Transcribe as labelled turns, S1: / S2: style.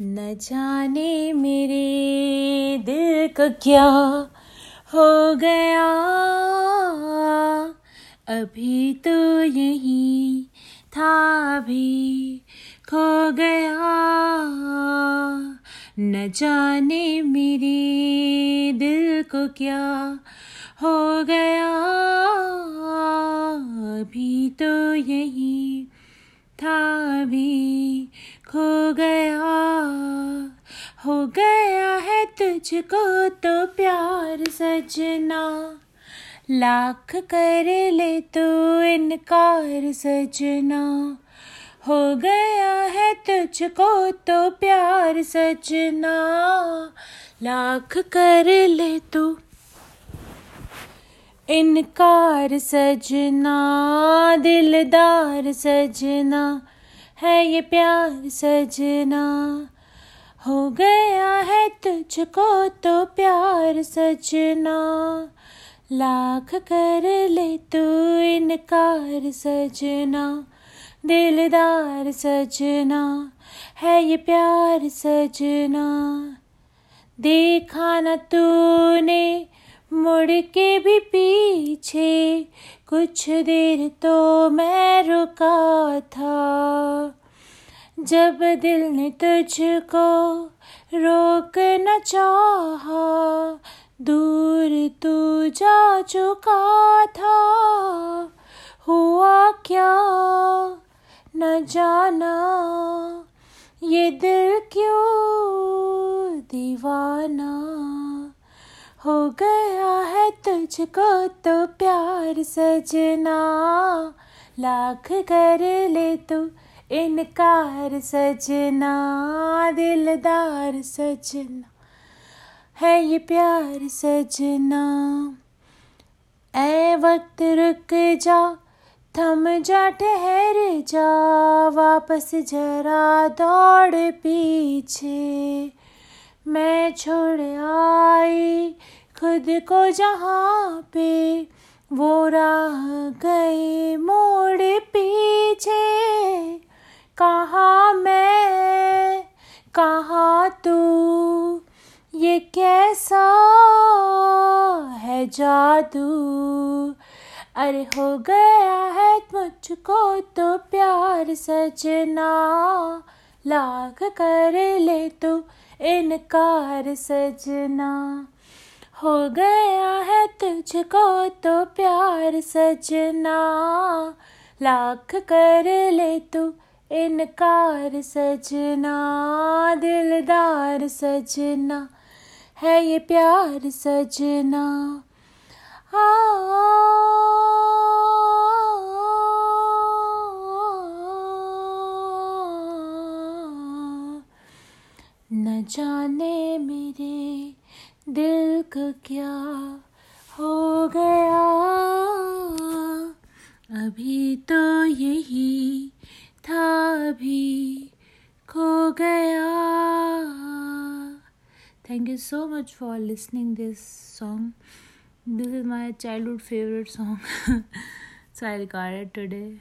S1: न जाने मेरे दिल को क्या हो गया। अभी तो यही था, अभी खो गया। न जाने मेरे दिल को क्या हो गया। अभी तो यही था। तुझको तो प्यार सजना। लाख कर ले तो इनकार सजना। हो गया है तुझको तो प्यार सजना। लाख कर ले तो इनकार सजना। दिलदार सजना, है ये प्यार सजना। हो गया तुझको तो प्यार सजना, लाख कर ले तू इनकार सजना, दिलदार सजना, है ये प्यार सजना। देखा न तूने, मुड़ के भी पीछे, कुछ देर तो मैं रुका था। जब दिल ने तुझको रोक न चाहा, दूर तू जा चुका था। हुआ क्या? न जाना। ये दिल क्यों दीवाना? हो गया है तुझको तो प्यार सजना। लाख कर ले तू इनकार सजना, दिलदार सजना। है ये प्यार सजना। ए वक्त रुक जा, थम जा, ठहर जा, वापस जरा दौड़ पीछे। मैं छोड़ आई खुद को जहाँ पे, वो राह गए मोड़ कैसा है जादू। अरे हो गया है मुझको तो प्यार सजना। लाख कर ले तू इनकार सजना। हो गया है तुझको तो प्यार सजना। लाख कर ले तू इनकार सजना। दिलदार सजना। है ये प्यार सजना न जाने मेरे दिल को क्या हो गया अभी तो यही था अभी खो गया thank you so much for listening this song. This is my childhood favorite song. So i recorded today